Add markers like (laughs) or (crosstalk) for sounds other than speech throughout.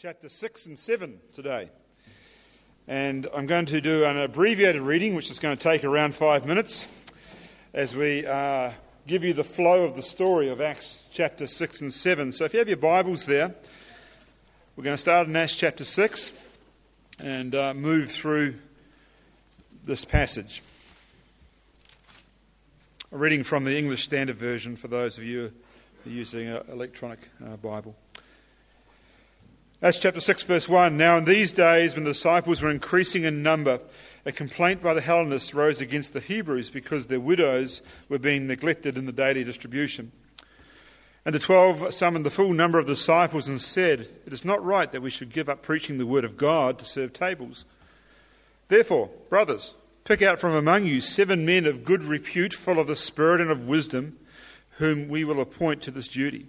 chapter 6 and 7 today. And I'm going to do an abbreviated reading, which is going to take around five minutes, as we uh, give you the flow of the story of Acts chapter 6 and 7. So if you have your Bibles there, we're going to start in Acts chapter 6 and uh, move through this passage. A reading from the English Standard Version for those of you who are using an electronic uh, Bible. Acts chapter 6, verse 1. Now, in these days, when the disciples were increasing in number, a complaint by the Hellenists rose against the Hebrews because their widows were being neglected in the daily distribution. And the twelve summoned the full number of disciples and said, It is not right that we should give up preaching the word of God to serve tables. Therefore, brothers, pick out from among you seven men of good repute, full of the Spirit and of wisdom, whom we will appoint to this duty.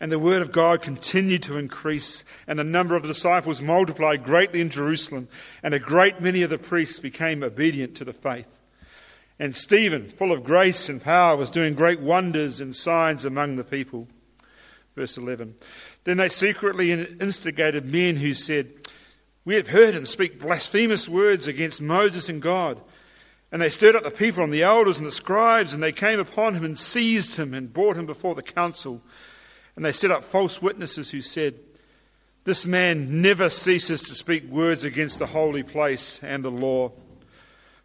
And the word of God continued to increase, and the number of the disciples multiplied greatly in Jerusalem, and a great many of the priests became obedient to the faith. And Stephen, full of grace and power, was doing great wonders and signs among the people. Verse 11. Then they secretly instigated men who said, We have heard him speak blasphemous words against Moses and God. And they stirred up the people and the elders and the scribes, and they came upon him and seized him and brought him before the council. And they set up false witnesses who said, This man never ceases to speak words against the holy place and the law.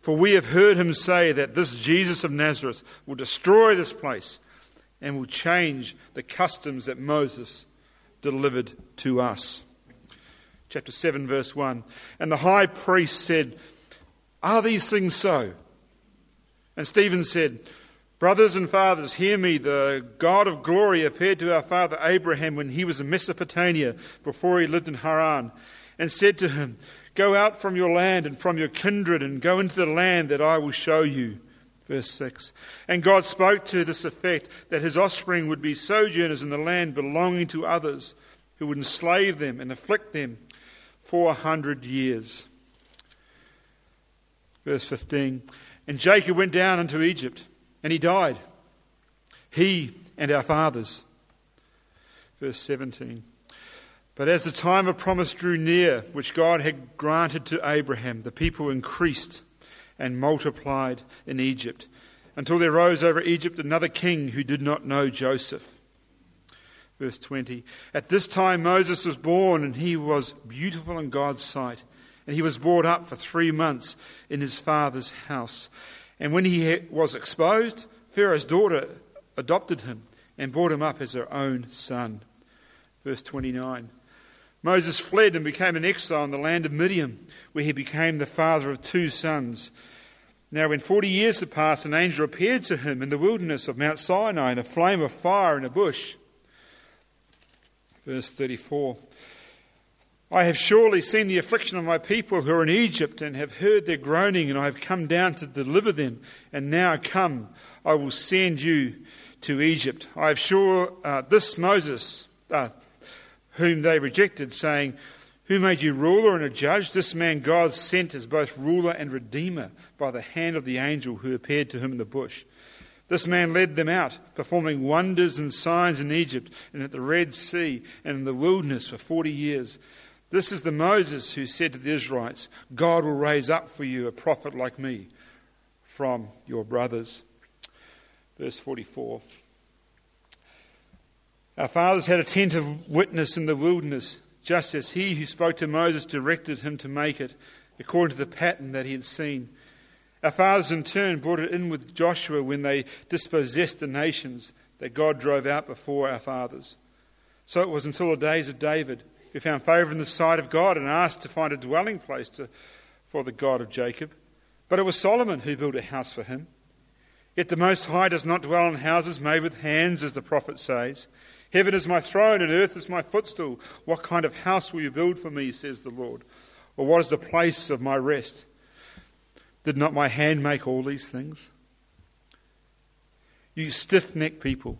For we have heard him say that this Jesus of Nazareth will destroy this place and will change the customs that Moses delivered to us. Chapter 7, verse 1. And the high priest said, Are these things so? And Stephen said, Brothers and fathers, hear me. The God of glory appeared to our father Abraham when he was in Mesopotamia before he lived in Haran and said to him, Go out from your land and from your kindred and go into the land that I will show you. Verse 6. And God spoke to this effect that his offspring would be sojourners in the land belonging to others who would enslave them and afflict them for a hundred years. Verse 15. And Jacob went down into Egypt and he died. He and our fathers. Verse 17. But as the time of promise drew near, which God had granted to Abraham, the people increased and multiplied in Egypt, until there rose over Egypt another king who did not know Joseph. Verse 20. At this time Moses was born, and he was beautiful in God's sight, and he was brought up for three months in his father's house. And when he was exposed, Pharaoh's daughter adopted him and brought him up as her own son. Verse 29. Moses fled and became an exile in the land of Midian, where he became the father of two sons. Now, when forty years had passed, an angel appeared to him in the wilderness of Mount Sinai in a flame of fire in a bush. Verse 34. I have surely seen the affliction of my people who are in Egypt and have heard their groaning, and I have come down to deliver them. And now come, I will send you to Egypt. I have sure uh, this Moses, uh, whom they rejected, saying, Who made you ruler and a judge? This man God sent as both ruler and redeemer by the hand of the angel who appeared to him in the bush. This man led them out, performing wonders and signs in Egypt and at the Red Sea and in the wilderness for forty years. This is the Moses who said to the Israelites, God will raise up for you a prophet like me from your brothers. Verse 44. Our fathers had attentive witness in the wilderness, just as he who spoke to Moses directed him to make it, according to the pattern that he had seen. Our fathers, in turn, brought it in with Joshua when they dispossessed the nations that God drove out before our fathers. So it was until the days of David who found favour in the sight of God and asked to find a dwelling place to, for the God of Jacob. But it was Solomon who built a house for him. Yet the Most High does not dwell in houses made with hands, as the prophet says. Heaven is my throne and earth is my footstool. What kind of house will you build for me, says the Lord? Or what is the place of my rest? Did not my hand make all these things? You stiff necked people,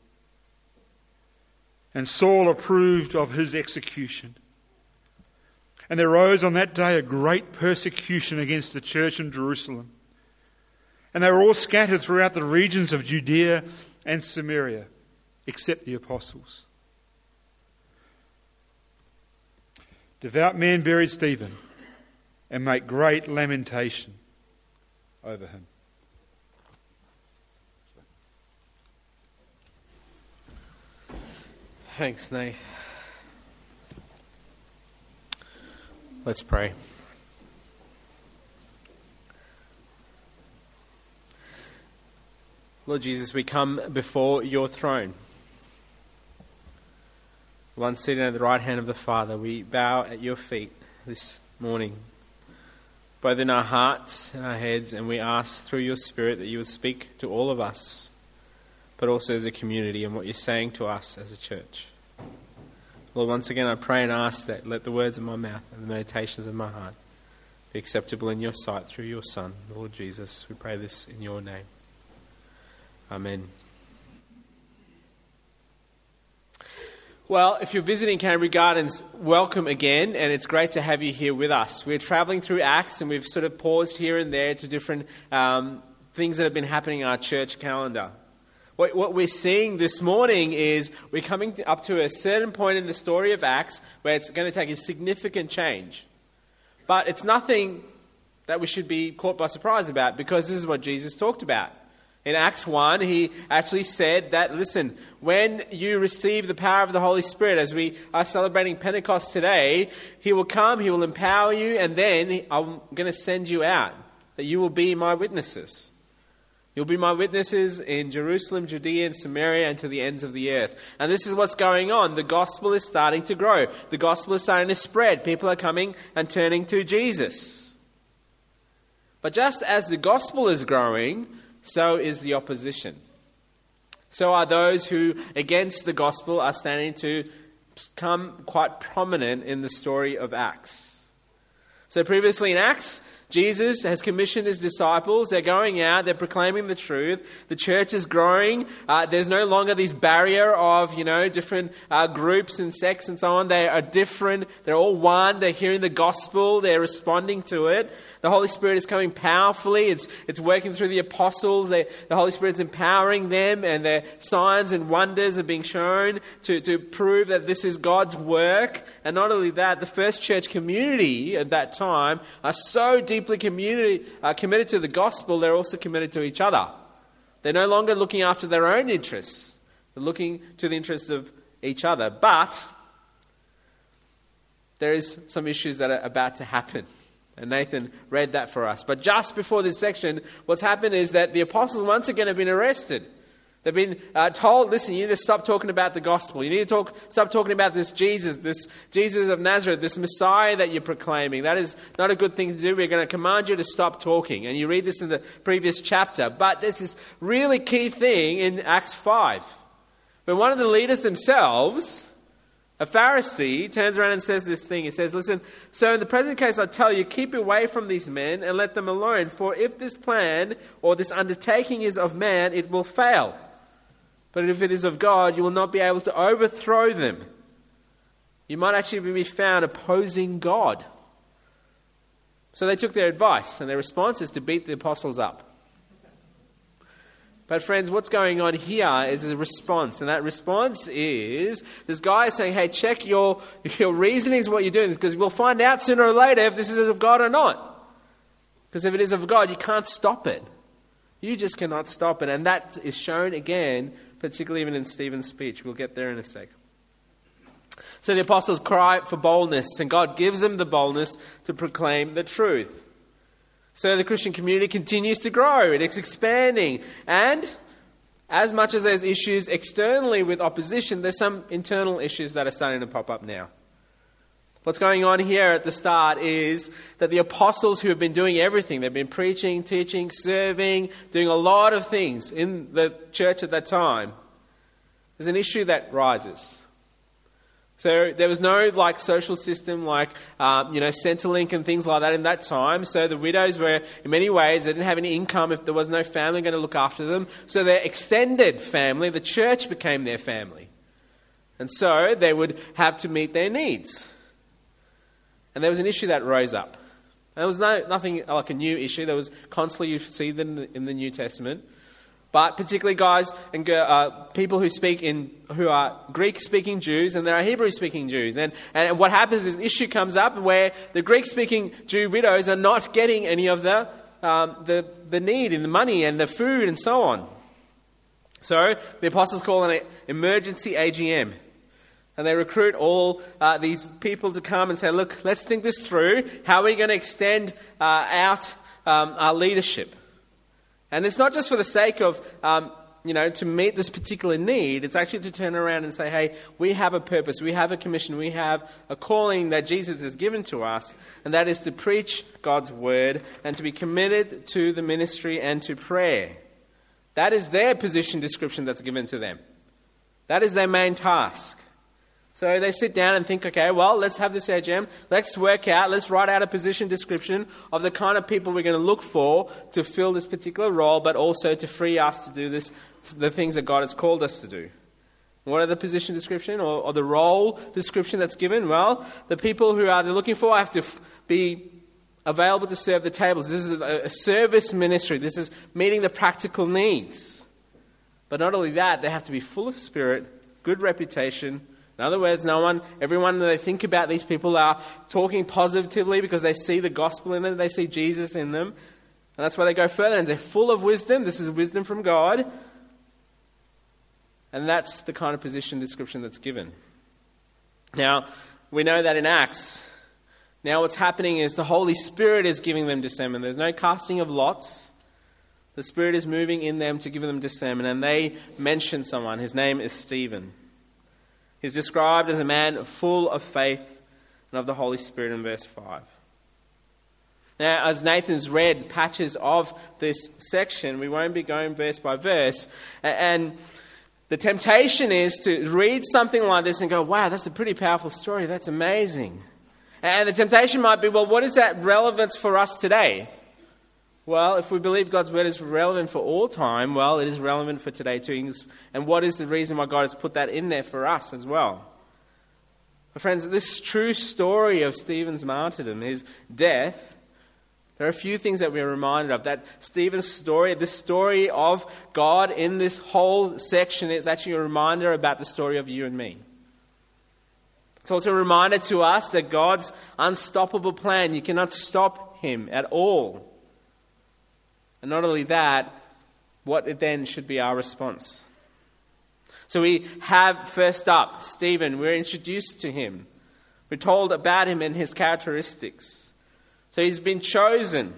And Saul approved of his execution. And there rose on that day a great persecution against the church in Jerusalem. And they were all scattered throughout the regions of Judea and Samaria, except the apostles. Devout men buried Stephen and make great lamentation over him. Thanks, Nath. Let's pray. Lord Jesus, we come before your throne. One sitting at the right hand of the Father, we bow at your feet this morning, both in our hearts and our heads, and we ask through your Spirit that you would speak to all of us, but also as a community and what you're saying to us as a church. Lord, once again I pray and ask that let the words of my mouth and the meditations of my heart be acceptable in your sight through your Son, Lord Jesus. We pray this in your name. Amen. Well, if you're visiting Canterbury Gardens, welcome again, and it's great to have you here with us. We're travelling through Acts, and we've sort of paused here and there to different um, things that have been happening in our church calendar. What, what we're seeing this morning is we're coming up to a certain point in the story of Acts where it's going to take a significant change. But it's nothing that we should be caught by surprise about because this is what Jesus talked about. In Acts 1, he actually said that, listen, when you receive the power of the Holy Spirit, as we are celebrating Pentecost today, he will come, he will empower you, and then I'm going to send you out, that you will be my witnesses. You'll be my witnesses in Jerusalem, Judea, and Samaria, and to the ends of the earth. And this is what's going on. The gospel is starting to grow, the gospel is starting to spread. People are coming and turning to Jesus. But just as the gospel is growing, so is the opposition. So are those who, against the gospel, are standing to come quite prominent in the story of Acts. So, previously in Acts, Jesus has commissioned his disciples. They're going out, they're proclaiming the truth. The church is growing. Uh, there's no longer this barrier of, you know, different uh, groups and sects and so on. They are different. They're all one. They're hearing the gospel, they're responding to it. The Holy Spirit is coming powerfully. It's, it's working through the apostles. They, the Holy Spirit is empowering them, and their signs and wonders are being shown to, to prove that this is God's work. And not only that, the first church community at that time are so deeply community, uh, committed to the gospel, they're also committed to each other. They're no longer looking after their own interests, they're looking to the interests of each other. But there is some issues that are about to happen. And Nathan read that for us. But just before this section, what's happened is that the apostles once again have been arrested. They've been uh, told, listen, you need to stop talking about the gospel. You need to talk, stop talking about this Jesus, this Jesus of Nazareth, this Messiah that you're proclaiming. That is not a good thing to do. We're going to command you to stop talking. And you read this in the previous chapter. But there's this really key thing in Acts 5. But one of the leaders themselves A Pharisee turns around and says this thing. He says, Listen, so in the present case, I tell you, keep away from these men and let them alone. For if this plan or this undertaking is of man, it will fail. But if it is of God, you will not be able to overthrow them. You might actually be found opposing God. So they took their advice, and their response is to beat the apostles up. But, friends, what's going on here is a response. And that response is this guy is saying, hey, check your, your reasonings, what you're doing, because we'll find out sooner or later if this is of God or not. Because if it is of God, you can't stop it. You just cannot stop it. And that is shown again, particularly even in Stephen's speech. We'll get there in a sec. So the apostles cry for boldness, and God gives them the boldness to proclaim the truth. So the Christian community continues to grow, it's expanding. And as much as there's issues externally with opposition, there's some internal issues that are starting to pop up now. What's going on here at the start is that the apostles who have been doing everything, they've been preaching, teaching, serving, doing a lot of things in the church at that time, there's an issue that rises. So there was no like social system like um, you know Centrelink and things like that in that time. So the widows were in many ways they didn't have any income if there was no family going to look after them. So their extended family, the church, became their family, and so they would have to meet their needs. And there was an issue that rose up. And there was no, nothing like a new issue. There was constantly you see them in the, New Testament. But particularly guys and uh, people who speak in who are Greek-speaking Jews and there are Hebrew-speaking Jews, and and what happens is an issue comes up where the Greek-speaking Jew widows are not getting any of the um, the the need in the money and the food and so on. So the apostles call an emergency AGM, and they recruit all uh, these people to come and say, "Look, let's think this through. How are we going to extend uh, out um, our leadership?" And it's not just for the sake of, um, you know, to meet this particular need. It's actually to turn around and say, hey, we have a purpose, we have a commission, we have a calling that Jesus has given to us, and that is to preach God's word and to be committed to the ministry and to prayer. That is their position description that's given to them. That is their main task. So they sit down and think, okay, well, let's have this AGM. Let's work out, let's write out a position description of the kind of people we're going to look for to fill this particular role, but also to free us to do this, the things that God has called us to do. What are the position description or, or the role description that's given? Well, the people who are they're looking for have to f- be available to serve the tables. This is a, a service ministry. This is meeting the practical needs. But not only that, they have to be full of spirit, good reputation, in other words, no one, everyone that they think about these people are talking positively because they see the gospel in them, they see Jesus in them. And that's why they go further and they're full of wisdom. This is wisdom from God. And that's the kind of position description that's given. Now, we know that in Acts, now what's happening is the Holy Spirit is giving them discernment. There's no casting of lots. The Spirit is moving in them to give them discernment. And they mention someone. His name is Stephen. He's described as a man full of faith and of the Holy Spirit in verse 5. Now, as Nathan's read patches of this section, we won't be going verse by verse. And the temptation is to read something like this and go, wow, that's a pretty powerful story. That's amazing. And the temptation might be, well, what is that relevance for us today? Well, if we believe God's word is relevant for all time, well, it is relevant for today too. And what is the reason why God has put that in there for us as well? My friends, this true story of Stephen's martyrdom, his death, there are a few things that we're reminded of. That Stephen's story, this story of God in this whole section, is actually a reminder about the story of you and me. It's also a reminder to us that God's unstoppable plan, you cannot stop him at all. And not only that, what then should be our response? So we have first up Stephen. We're introduced to him. We're told about him and his characteristics. So he's been chosen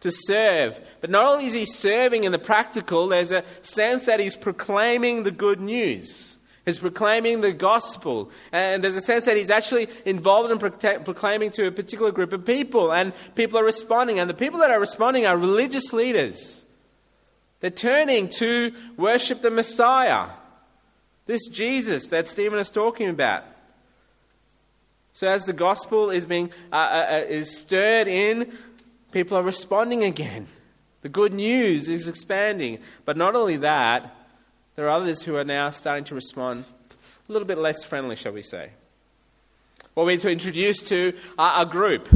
to serve. But not only is he serving in the practical, there's a sense that he's proclaiming the good news. He's proclaiming the gospel. And there's a sense that he's actually involved in proclaiming to a particular group of people. And people are responding. And the people that are responding are religious leaders. They're turning to worship the Messiah. This Jesus that Stephen is talking about. So as the gospel is being uh, uh, uh, is stirred in, people are responding again. The good news is expanding. But not only that, there are others who are now starting to respond a little bit less friendly, shall we say. What we're to introduce to are a group.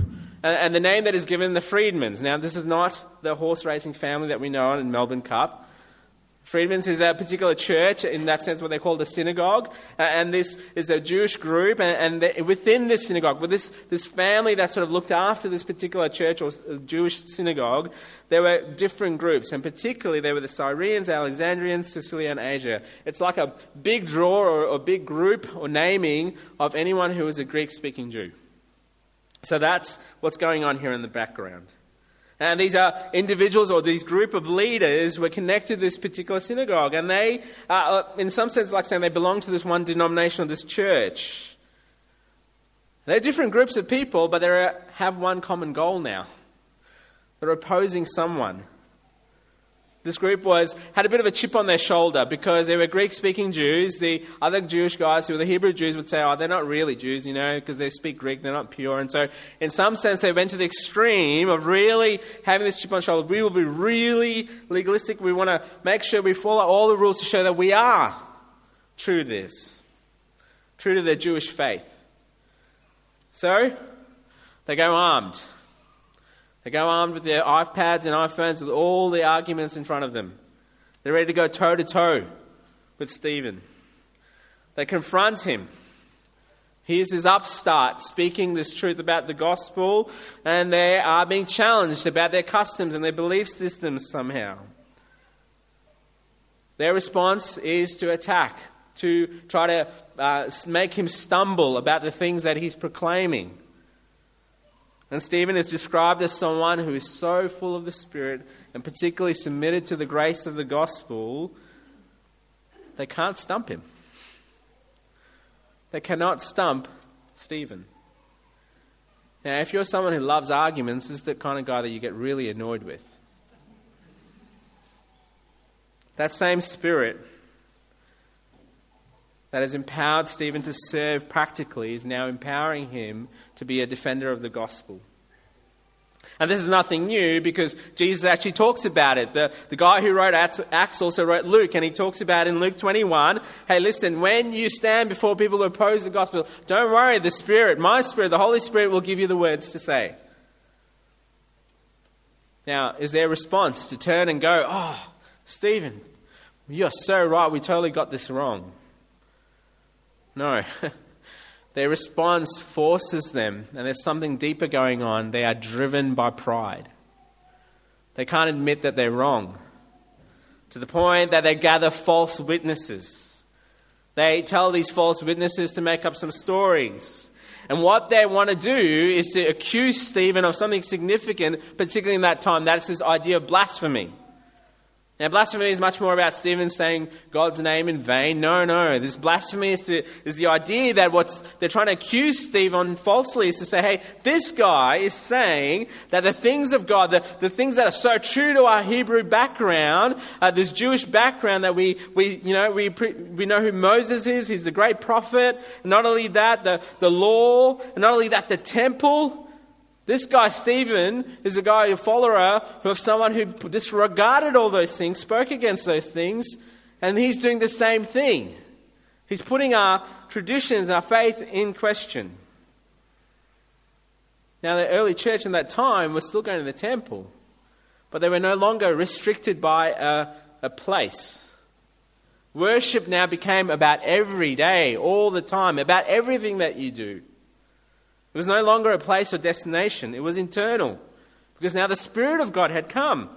And the name that is given, the Freedmans. Now, this is not the horse racing family that we know in Melbourne Cup. Freedmen's is a particular church, in that sense, what they call a synagogue. Uh, and this is a Jewish group. And within this synagogue, with this, this family that sort of looked after this particular church or uh, Jewish synagogue, there were different groups. And particularly, there were the Syrians, Alexandrians, Cilician Asia. It's like a big draw or a big group or naming of anyone who was a Greek speaking Jew. So that's what's going on here in the background. And these are individuals or these group of leaders were connected to this particular synagogue. And they, uh, in some sense, like saying they belong to this one denomination or this church. They're different groups of people, but they have one common goal now. They're opposing someone. This group was had a bit of a chip on their shoulder because they were Greek speaking Jews. The other Jewish guys who were the Hebrew Jews would say, oh, they're not really Jews, you know, because they speak Greek, they're not pure. And so, in some sense, they went to the extreme of really having this chip on their shoulder. We will be really legalistic. We want to make sure we follow all the rules to show that we are true to this, true to their Jewish faith. So, they go armed. They go armed with their iPads and iPhones with all the arguments in front of them. They're ready to go toe to toe with Stephen. They confront him. Here's his upstart speaking this truth about the gospel, and they are being challenged about their customs and their belief systems somehow. Their response is to attack, to try to uh, make him stumble about the things that he's proclaiming. And Stephen is described as someone who is so full of the Spirit and particularly submitted to the grace of the gospel, they can't stump him. They cannot stump Stephen. Now, if you're someone who loves arguments, this is the kind of guy that you get really annoyed with. That same spirit that has empowered Stephen to serve practically is now empowering him to be a defender of the gospel. And this is nothing new because Jesus actually talks about it. The, the guy who wrote Acts also wrote Luke, and he talks about in Luke 21 hey, listen, when you stand before people who oppose the gospel, don't worry, the Spirit, my Spirit, the Holy Spirit will give you the words to say. Now, is their response to turn and go, oh, Stephen, you're so right, we totally got this wrong? No. (laughs) Their response forces them, and there's something deeper going on. They are driven by pride. They can't admit that they're wrong, to the point that they gather false witnesses. They tell these false witnesses to make up some stories. And what they want to do is to accuse Stephen of something significant, particularly in that time. That's this idea of blasphemy. Now, blasphemy is much more about Stephen saying God's name in vain. No, no. This blasphemy is, to, is the idea that what they're trying to accuse Stephen falsely is to say, hey, this guy is saying that the things of God, the, the things that are so true to our Hebrew background, uh, this Jewish background that we, we, you know, we, we know who Moses is, he's the great prophet. And not only that, the, the law, and not only that, the temple. This guy, Stephen, is a guy, a follower of someone who disregarded all those things, spoke against those things, and he's doing the same thing. He's putting our traditions, our faith in question. Now, the early church in that time was still going to the temple, but they were no longer restricted by a, a place. Worship now became about every day, all the time, about everything that you do. It was no longer a place or destination, it was internal. Because now the Spirit of God had come.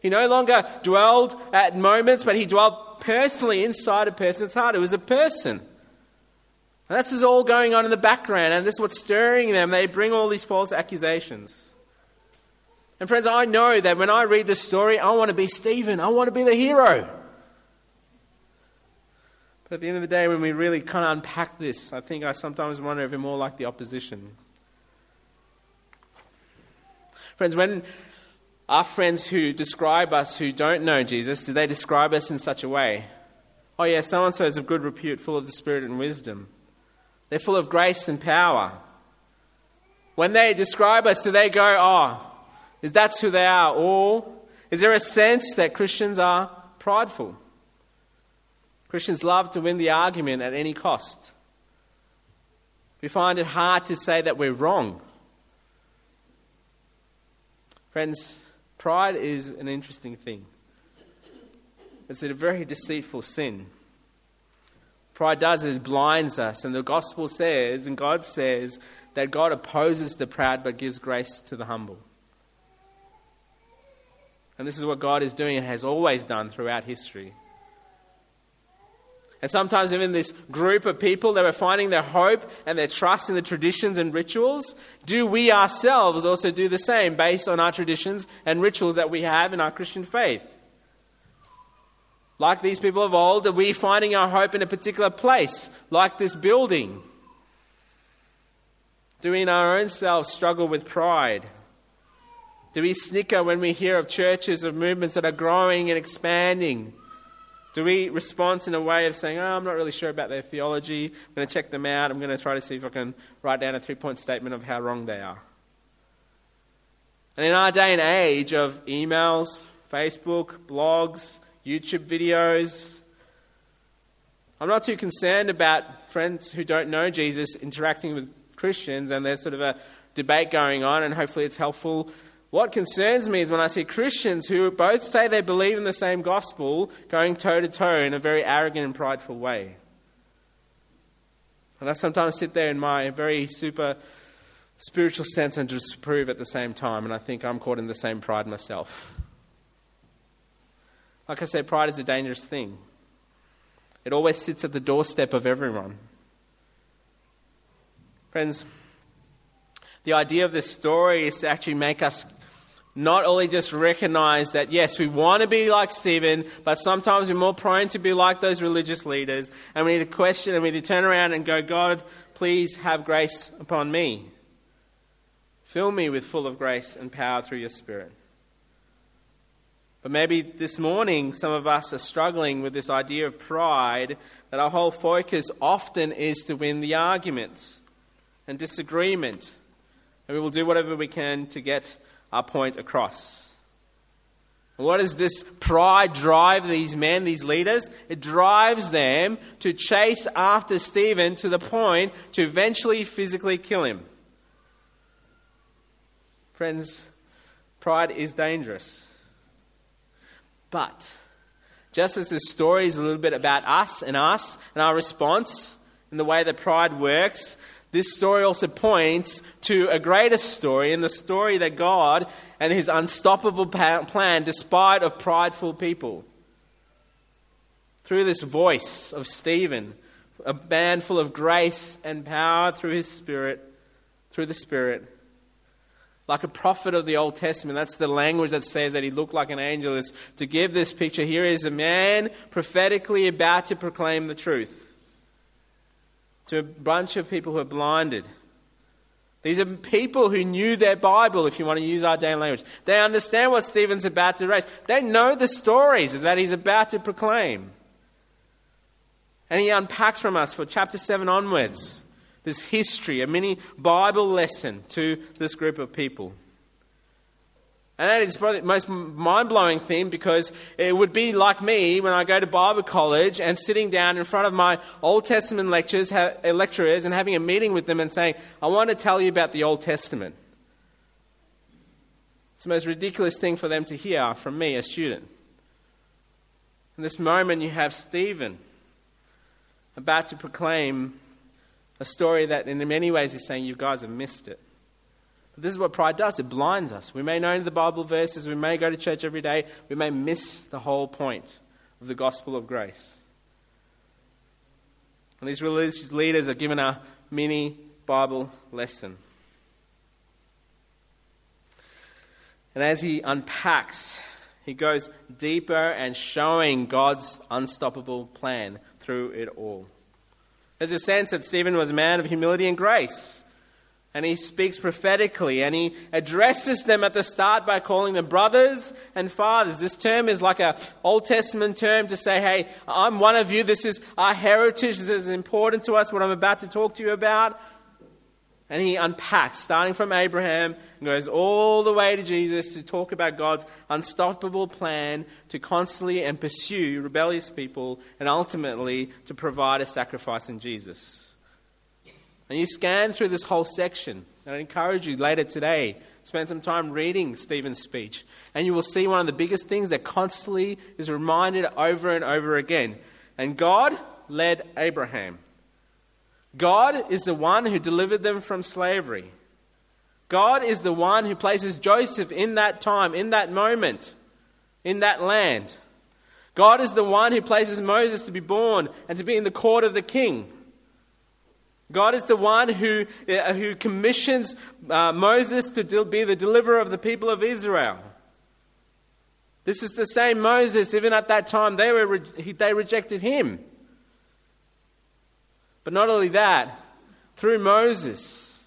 He no longer dwelled at moments, but he dwelled personally inside a person's heart. It was a person. And that's all going on in the background, and this is what's stirring them. They bring all these false accusations. And friends, I know that when I read this story, I want to be Stephen. I want to be the hero. But at the end of the day, when we really kind of unpack this, I think I sometimes wonder if we're more like the opposition. Friends, when our friends who describe us who don't know Jesus, do they describe us in such a way? Oh, yeah, so and so is of good repute, full of the Spirit and wisdom. They're full of grace and power. When they describe us, do they go, oh, is that's who they are? Or is there a sense that Christians are prideful? Christians love to win the argument at any cost. We find it hard to say that we're wrong. Friends, pride is an interesting thing. It's a very deceitful sin. Pride does it blinds us, and the gospel says, and God says, that God opposes the proud but gives grace to the humble. And this is what God is doing and has always done throughout history. And sometimes, even this group of people that were finding their hope and their trust in the traditions and rituals, do we ourselves also do the same based on our traditions and rituals that we have in our Christian faith? Like these people of old, are we finding our hope in a particular place, like this building? Do we in our own selves struggle with pride? Do we snicker when we hear of churches, of movements that are growing and expanding? Do we respond in a way of saying, oh, I'm not really sure about their theology, I'm going to check them out, I'm going to try to see if I can write down a three point statement of how wrong they are? And in our day and age of emails, Facebook, blogs, YouTube videos. I'm not too concerned about friends who don't know Jesus interacting with Christians and there's sort of a debate going on, and hopefully it's helpful. What concerns me is when I see Christians who both say they believe in the same gospel going toe to toe in a very arrogant and prideful way. And I sometimes sit there in my very super spiritual sense and disapprove at the same time, and I think I'm caught in the same pride myself. Like I said, pride is a dangerous thing. It always sits at the doorstep of everyone. Friends, the idea of this story is to actually make us not only just recognize that, yes, we want to be like Stephen, but sometimes we're more prone to be like those religious leaders, and we need to question and we need to turn around and go, God, please have grace upon me. Fill me with full of grace and power through your Spirit. But maybe this morning, some of us are struggling with this idea of pride that our whole focus often is to win the argument and disagreement. And we will do whatever we can to get our point across. What does this pride drive these men, these leaders? It drives them to chase after Stephen to the point to eventually physically kill him. Friends, pride is dangerous. But just as this story is a little bit about us and us and our response and the way that pride works, this story also points to a greater story in the story that God and his unstoppable plan despite of prideful people. Through this voice of Stephen, a man full of grace and power through his spirit, through the spirit, like a prophet of the Old Testament. That's the language that says that he looked like an angel. Is to give this picture. Here is a man prophetically about to proclaim the truth to a bunch of people who are blinded. These are people who knew their Bible, if you want to use our daily language. They understand what Stephen's about to raise. They know the stories that he's about to proclaim. And he unpacks from us for chapter 7 onwards this history, a mini Bible lesson to this group of people. And that is probably the most mind blowing thing because it would be like me when I go to Bible college and sitting down in front of my Old Testament lecturers, uh, lecturers and having a meeting with them and saying, I want to tell you about the Old Testament. It's the most ridiculous thing for them to hear from me, a student. In this moment, you have Stephen about to proclaim a story that, in many ways, is saying, You guys have missed it. This is what pride does it blinds us. We may know the Bible verses, we may go to church every day, we may miss the whole point of the gospel of grace. And these religious leaders are given a mini Bible lesson. And as he unpacks, he goes deeper and showing God's unstoppable plan through it all. There's a sense that Stephen was a man of humility and grace. And he speaks prophetically and he addresses them at the start by calling them brothers and fathers. This term is like an Old Testament term to say, hey, I'm one of you. This is our heritage. This is important to us, what I'm about to talk to you about. And he unpacks, starting from Abraham, and goes all the way to Jesus to talk about God's unstoppable plan to constantly and pursue rebellious people and ultimately to provide a sacrifice in Jesus. And you scan through this whole section, and I encourage you later today, spend some time reading Stephen's speech, and you will see one of the biggest things that constantly is reminded over and over again. And God led Abraham. God is the one who delivered them from slavery. God is the one who places Joseph in that time, in that moment, in that land. God is the one who places Moses to be born and to be in the court of the king. God is the one who, uh, who commissions uh, Moses to be the deliverer of the people of Israel. This is the same Moses, even at that time, they, were, they rejected him. But not only that, through Moses,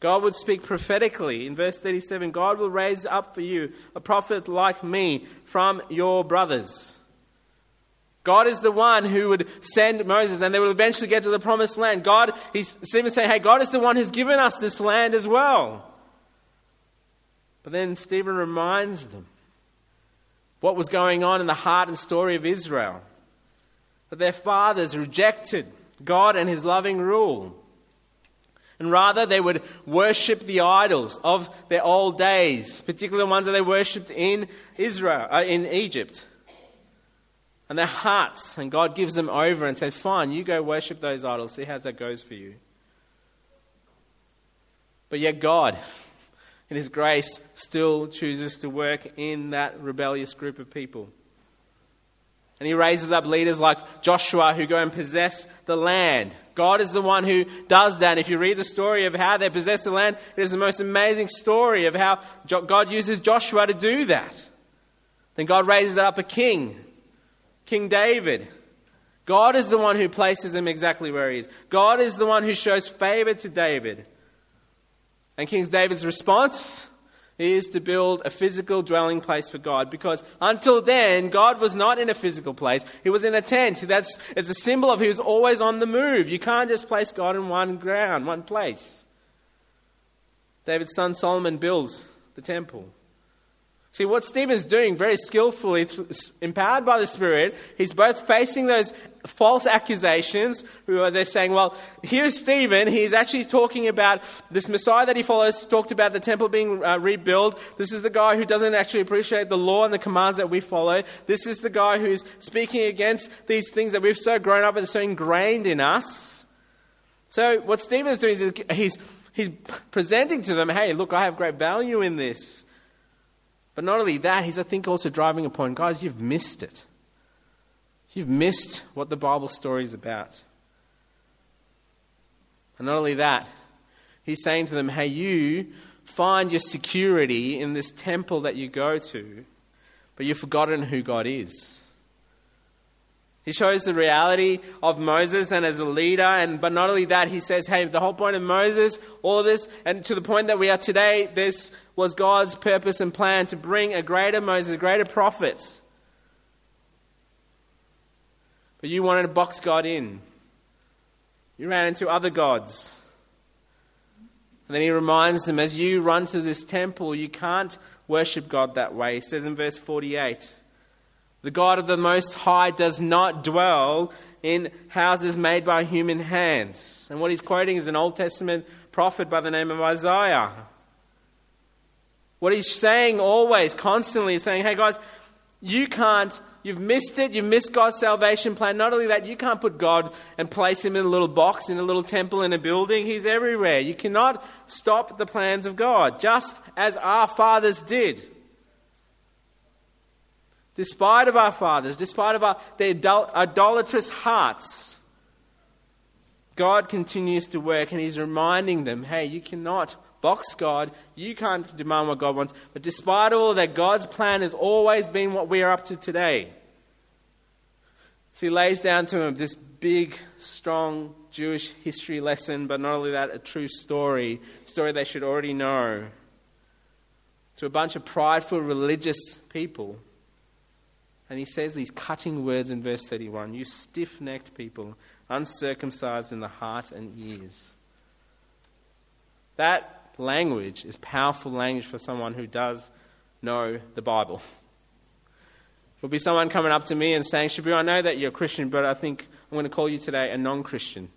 God would speak prophetically. In verse 37, God will raise up for you a prophet like me from your brothers. God is the one who would send Moses and they will eventually get to the promised land. God, he's even saying, hey, God is the one who's given us this land as well. But then Stephen reminds them what was going on in the heart and story of Israel. That their fathers rejected God and his loving rule. And rather, they would worship the idols of their old days, particularly the ones that they worshipped in Israel, uh, in Egypt. And their hearts, and God gives them over and says, Fine, you go worship those idols, see how that goes for you. But yet, God, in His grace, still chooses to work in that rebellious group of people. And he raises up leaders like Joshua who go and possess the land. God is the one who does that. If you read the story of how they possess the land, it is the most amazing story of how God uses Joshua to do that. Then God raises up a king, King David. God is the one who places him exactly where he is. God is the one who shows favor to David. And King David's response is to build a physical dwelling place for God because until then, God was not in a physical place. He was in a tent. That's, it's a symbol of He was always on the move. You can't just place God in one ground, one place. David's son Solomon builds the temple. See, what Stephen's doing very skillfully, empowered by the Spirit, he's both facing those false accusations, who are they're saying, well, here's Stephen, he's actually talking about this Messiah that he follows, talked about the temple being uh, rebuilt. This is the guy who doesn't actually appreciate the law and the commands that we follow. This is the guy who's speaking against these things that we've so grown up and so ingrained in us. So, what Stephen's doing is he's, he's presenting to them, hey, look, I have great value in this. But not only that, he's, I think, also driving a point. Guys, you've missed it. You've missed what the Bible story is about. And not only that, he's saying to them, hey, you find your security in this temple that you go to, but you've forgotten who God is. He shows the reality of Moses and as a leader, and but not only that, he says, "Hey, the whole point of Moses, all this, and to the point that we are today, this was God's purpose and plan to bring a greater Moses, a greater prophet." But you wanted to box God in. You ran into other gods. And then he reminds them, as you run to this temple, you can't worship God that way. He says in verse 48. The God of the Most High does not dwell in houses made by human hands. And what he's quoting is an Old Testament prophet by the name of Isaiah. What he's saying always, constantly, is saying, hey guys, you can't, you've missed it, you've missed God's salvation plan. Not only that, you can't put God and place him in a little box, in a little temple, in a building. He's everywhere. You cannot stop the plans of God, just as our fathers did. Despite of our fathers, despite of our, their idolatrous hearts, God continues to work and He's reminding them, hey, you cannot box God, you can't demand what God wants. But despite all that, God's plan has always been what we are up to today. So he lays down to him this big, strong Jewish history lesson, but not only that, a true story, story they should already know. To a bunch of prideful religious people. And he says these cutting words in verse 31 You stiff necked people, uncircumcised in the heart and ears. That language is powerful language for someone who does know the Bible. Will be someone coming up to me and saying, Shabu, I know that you're a Christian, but I think I'm going to call you today a non Christian.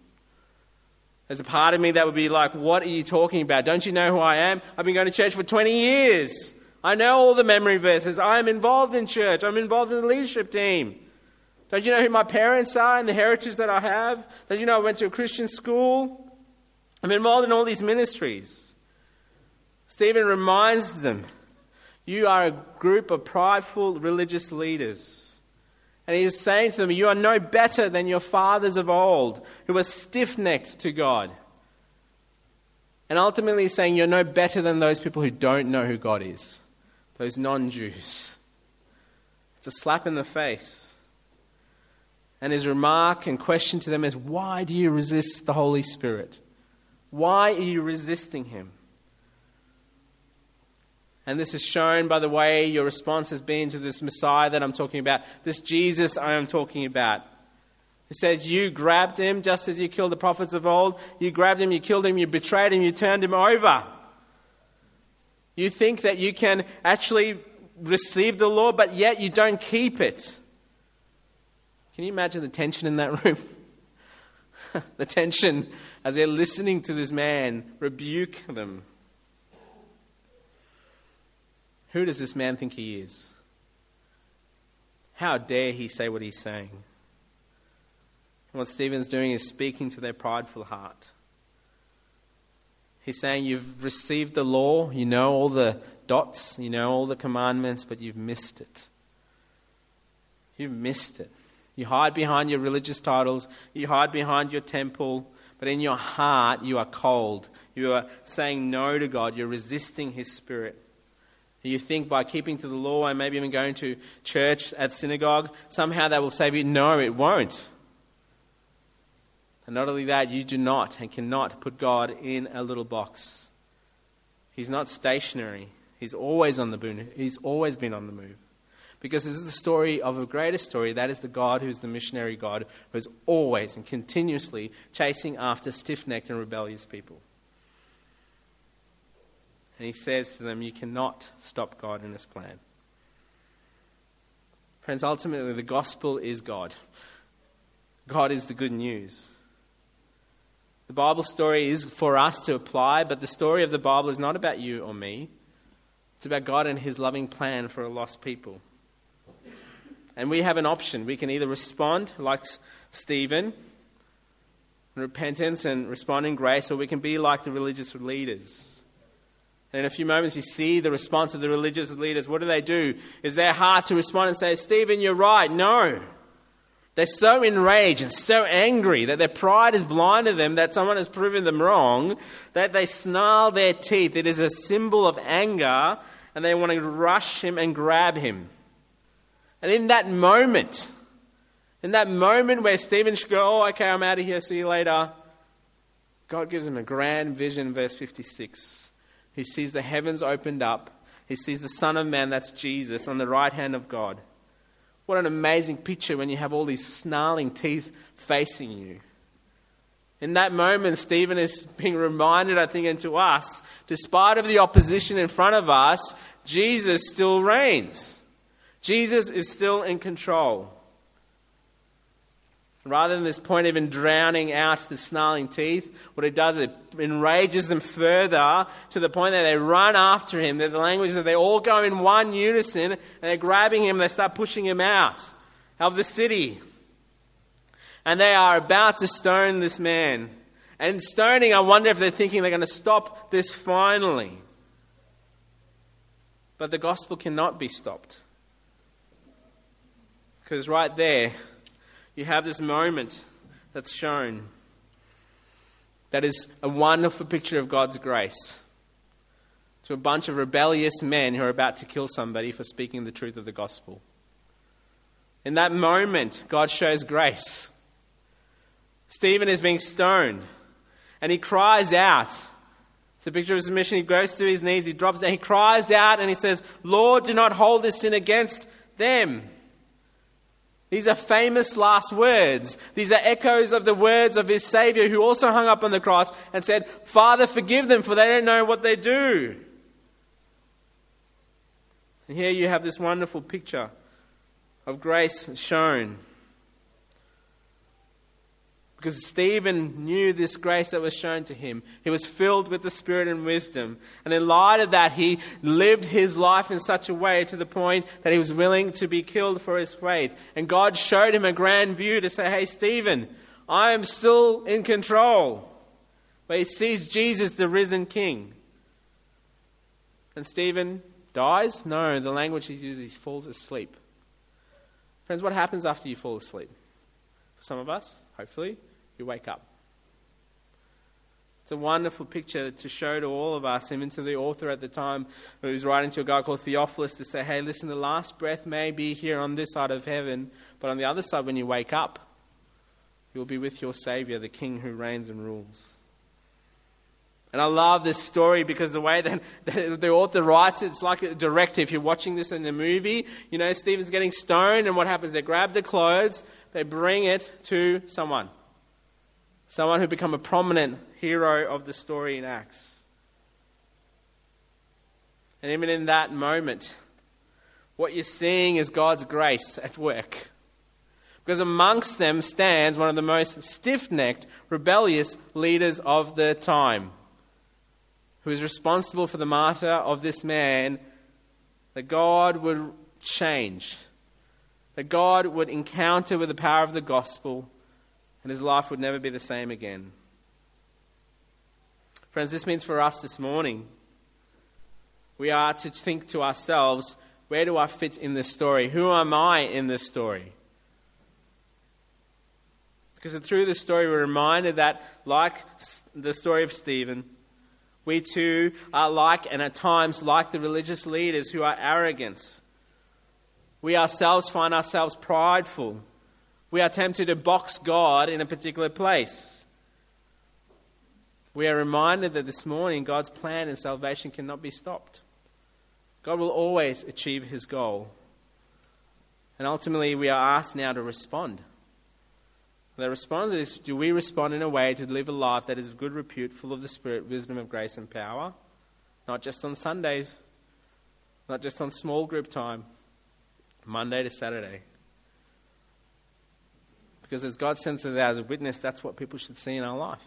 There's a part of me that would be like, What are you talking about? Don't you know who I am? I've been going to church for 20 years. I know all the memory verses. I'm involved in church. I'm involved in the leadership team. Don't you know who my parents are and the heritage that I have? Don't you know I went to a Christian school? I'm involved in all these ministries. Stephen reminds them you are a group of prideful religious leaders. And he is saying to them, You are no better than your fathers of old, who were stiff necked to God. And ultimately, he's saying, You're no better than those people who don't know who God is, those non Jews. It's a slap in the face. And his remark and question to them is, Why do you resist the Holy Spirit? Why are you resisting him? And this is shown by the way your response has been to this Messiah that I'm talking about, this Jesus I am talking about. It says, You grabbed him just as you killed the prophets of old. You grabbed him, you killed him, you betrayed him, you turned him over. You think that you can actually receive the law, but yet you don't keep it. Can you imagine the tension in that (laughs) room? the tension as they're listening to this man rebuke them. Who does this man think he is? How dare he say what he's saying? What Stephen's doing is speaking to their prideful heart. He's saying, You've received the law, you know all the dots, you know all the commandments, but you've missed it. You've missed it. You hide behind your religious titles, you hide behind your temple, but in your heart you are cold. You are saying no to God, you're resisting His Spirit. You think by keeping to the law and maybe even going to church at synagogue, somehow that will save you. No, it won't. And not only that, you do not and cannot put God in a little box. He's not stationary. He's always on the move. He's always been on the move. Because this is the story of a greater story. That is the God who's the missionary God, who is always and continuously chasing after stiff necked and rebellious people. And he says to them, You cannot stop God in his plan. Friends, ultimately, the gospel is God. God is the good news. The Bible story is for us to apply, but the story of the Bible is not about you or me. It's about God and his loving plan for a lost people. And we have an option. We can either respond like Stephen, in repentance and respond in grace, or we can be like the religious leaders. And in a few moments, you see the response of the religious leaders. What do they do? Is their heart to respond and say, Stephen, you're right? No. They're so enraged and so angry that their pride has blinded them that someone has proven them wrong that they snarl their teeth. It is a symbol of anger, and they want to rush him and grab him. And in that moment, in that moment where Stephen should go, oh, okay, I'm out of here, see you later, God gives him a grand vision, verse 56. He sees the heavens opened up. He sees the Son of Man, that's Jesus, on the right hand of God. What an amazing picture when you have all these snarling teeth facing you. In that moment, Stephen is being reminded, I think, and to us, despite of the opposition in front of us, Jesus still reigns. Jesus is still in control. Rather than this point even drowning out the snarling teeth, what it does, it enrages them further to the point that they run after him. They're the language that they all go in one unison and they're grabbing him, they start pushing him out of the city. And they are about to stone this man. And stoning, I wonder if they're thinking they're going to stop this finally. But the gospel cannot be stopped. Because right there, you have this moment that's shown that is a wonderful picture of God's grace to a bunch of rebellious men who are about to kill somebody for speaking the truth of the gospel. In that moment, God shows grace. Stephen is being stoned, and he cries out. It's a picture of his mission. He goes to his knees, he drops down, he cries out, and he says, Lord, do not hold this sin against them. These are famous last words. These are echoes of the words of his Savior who also hung up on the cross and said, Father, forgive them, for they don't know what they do. And here you have this wonderful picture of grace shown. Because Stephen knew this grace that was shown to him. He was filled with the Spirit and wisdom. And in light of that, he lived his life in such a way to the point that he was willing to be killed for his faith. And God showed him a grand view to say, Hey, Stephen, I am still in control. But he sees Jesus, the risen King. And Stephen dies? No, the language he's using, he falls asleep. Friends, what happens after you fall asleep? For some of us, hopefully, you wake up. It's a wonderful picture to show to all of us, even to the author at the time who was writing to a guy called Theophilus to say, hey, listen, the last breath may be here on this side of heaven, but on the other side, when you wake up, you'll be with your Savior, the King who reigns and rules. And I love this story because the way that (laughs) the author writes it, it's like a directive. If you're watching this in the movie, you know, Stephen's getting stoned, and what happens? They grab the clothes, they bring it to someone. Someone who become a prominent hero of the story in Acts. And even in that moment, what you're seeing is God's grace at work. Because amongst them stands one of the most stiff necked, rebellious leaders of the time, who is responsible for the martyr of this man, that God would change, that God would encounter with the power of the gospel and his life would never be the same again. Friends, this means for us this morning, we are to think to ourselves, where do I fit in this story? Who am I in this story? Because through this story, we're reminded that, like the story of Stephen, we too are like, and at times like the religious leaders who are arrogant. We ourselves find ourselves prideful. We are tempted to box God in a particular place. We are reminded that this morning God's plan and salvation cannot be stopped. God will always achieve his goal. And ultimately, we are asked now to respond. The response is do we respond in a way to live a life that is of good repute, full of the Spirit, wisdom of grace, and power? Not just on Sundays, not just on small group time, Monday to Saturday. Because as God sends us out as a witness, that's what people should see in our life.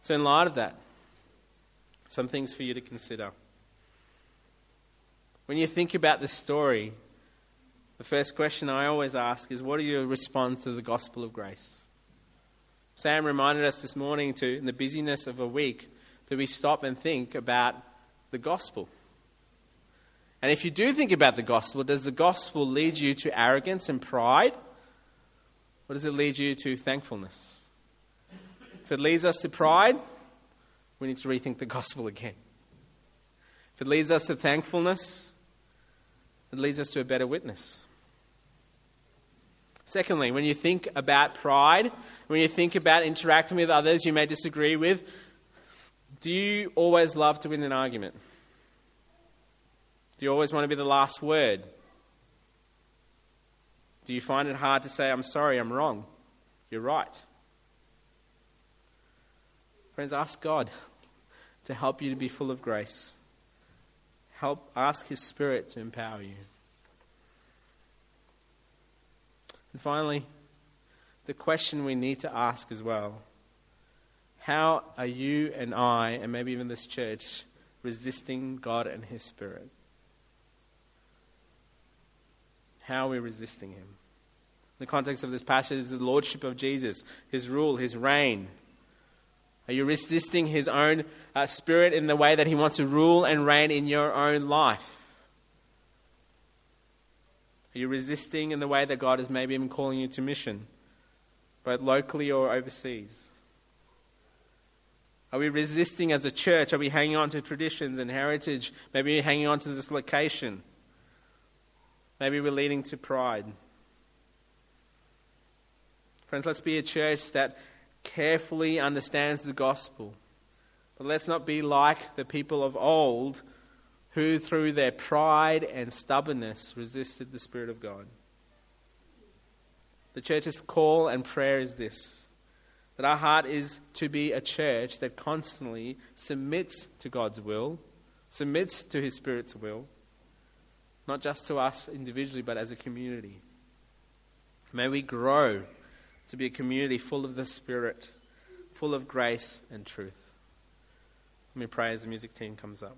So, in light of that, some things for you to consider. When you think about this story, the first question I always ask is what do you respond to the gospel of grace? Sam reminded us this morning to, in the busyness of a week, that we stop and think about the gospel. And if you do think about the gospel, does the gospel lead you to arrogance and pride? Or does it lead you to thankfulness? If it leads us to pride, we need to rethink the gospel (laughs) again. If it leads us to thankfulness, it leads us to a better witness. Secondly, when you think about pride, when you think about interacting with others you may disagree with, do you always love to win an argument? Do you always want to be the last word? Do you find it hard to say, I'm sorry, I'm wrong? You're right. Friends, ask God to help you to be full of grace. Help ask His Spirit to empower you. And finally, the question we need to ask as well how are you and I, and maybe even this church, resisting God and His Spirit? How are we resisting him? The context of this passage is the lordship of Jesus, his rule, his reign. Are you resisting his own uh, spirit in the way that he wants to rule and reign in your own life? Are you resisting in the way that God is maybe even calling you to mission, both locally or overseas? Are we resisting as a church? Are we hanging on to traditions and heritage? Maybe hanging on to this location? Maybe we're leading to pride. Friends, let's be a church that carefully understands the gospel. But let's not be like the people of old who, through their pride and stubbornness, resisted the Spirit of God. The church's call and prayer is this that our heart is to be a church that constantly submits to God's will, submits to His Spirit's will, not just to us individually, but as a community. May we grow to be a community full of the Spirit, full of grace and truth. Let me pray as the music team comes up.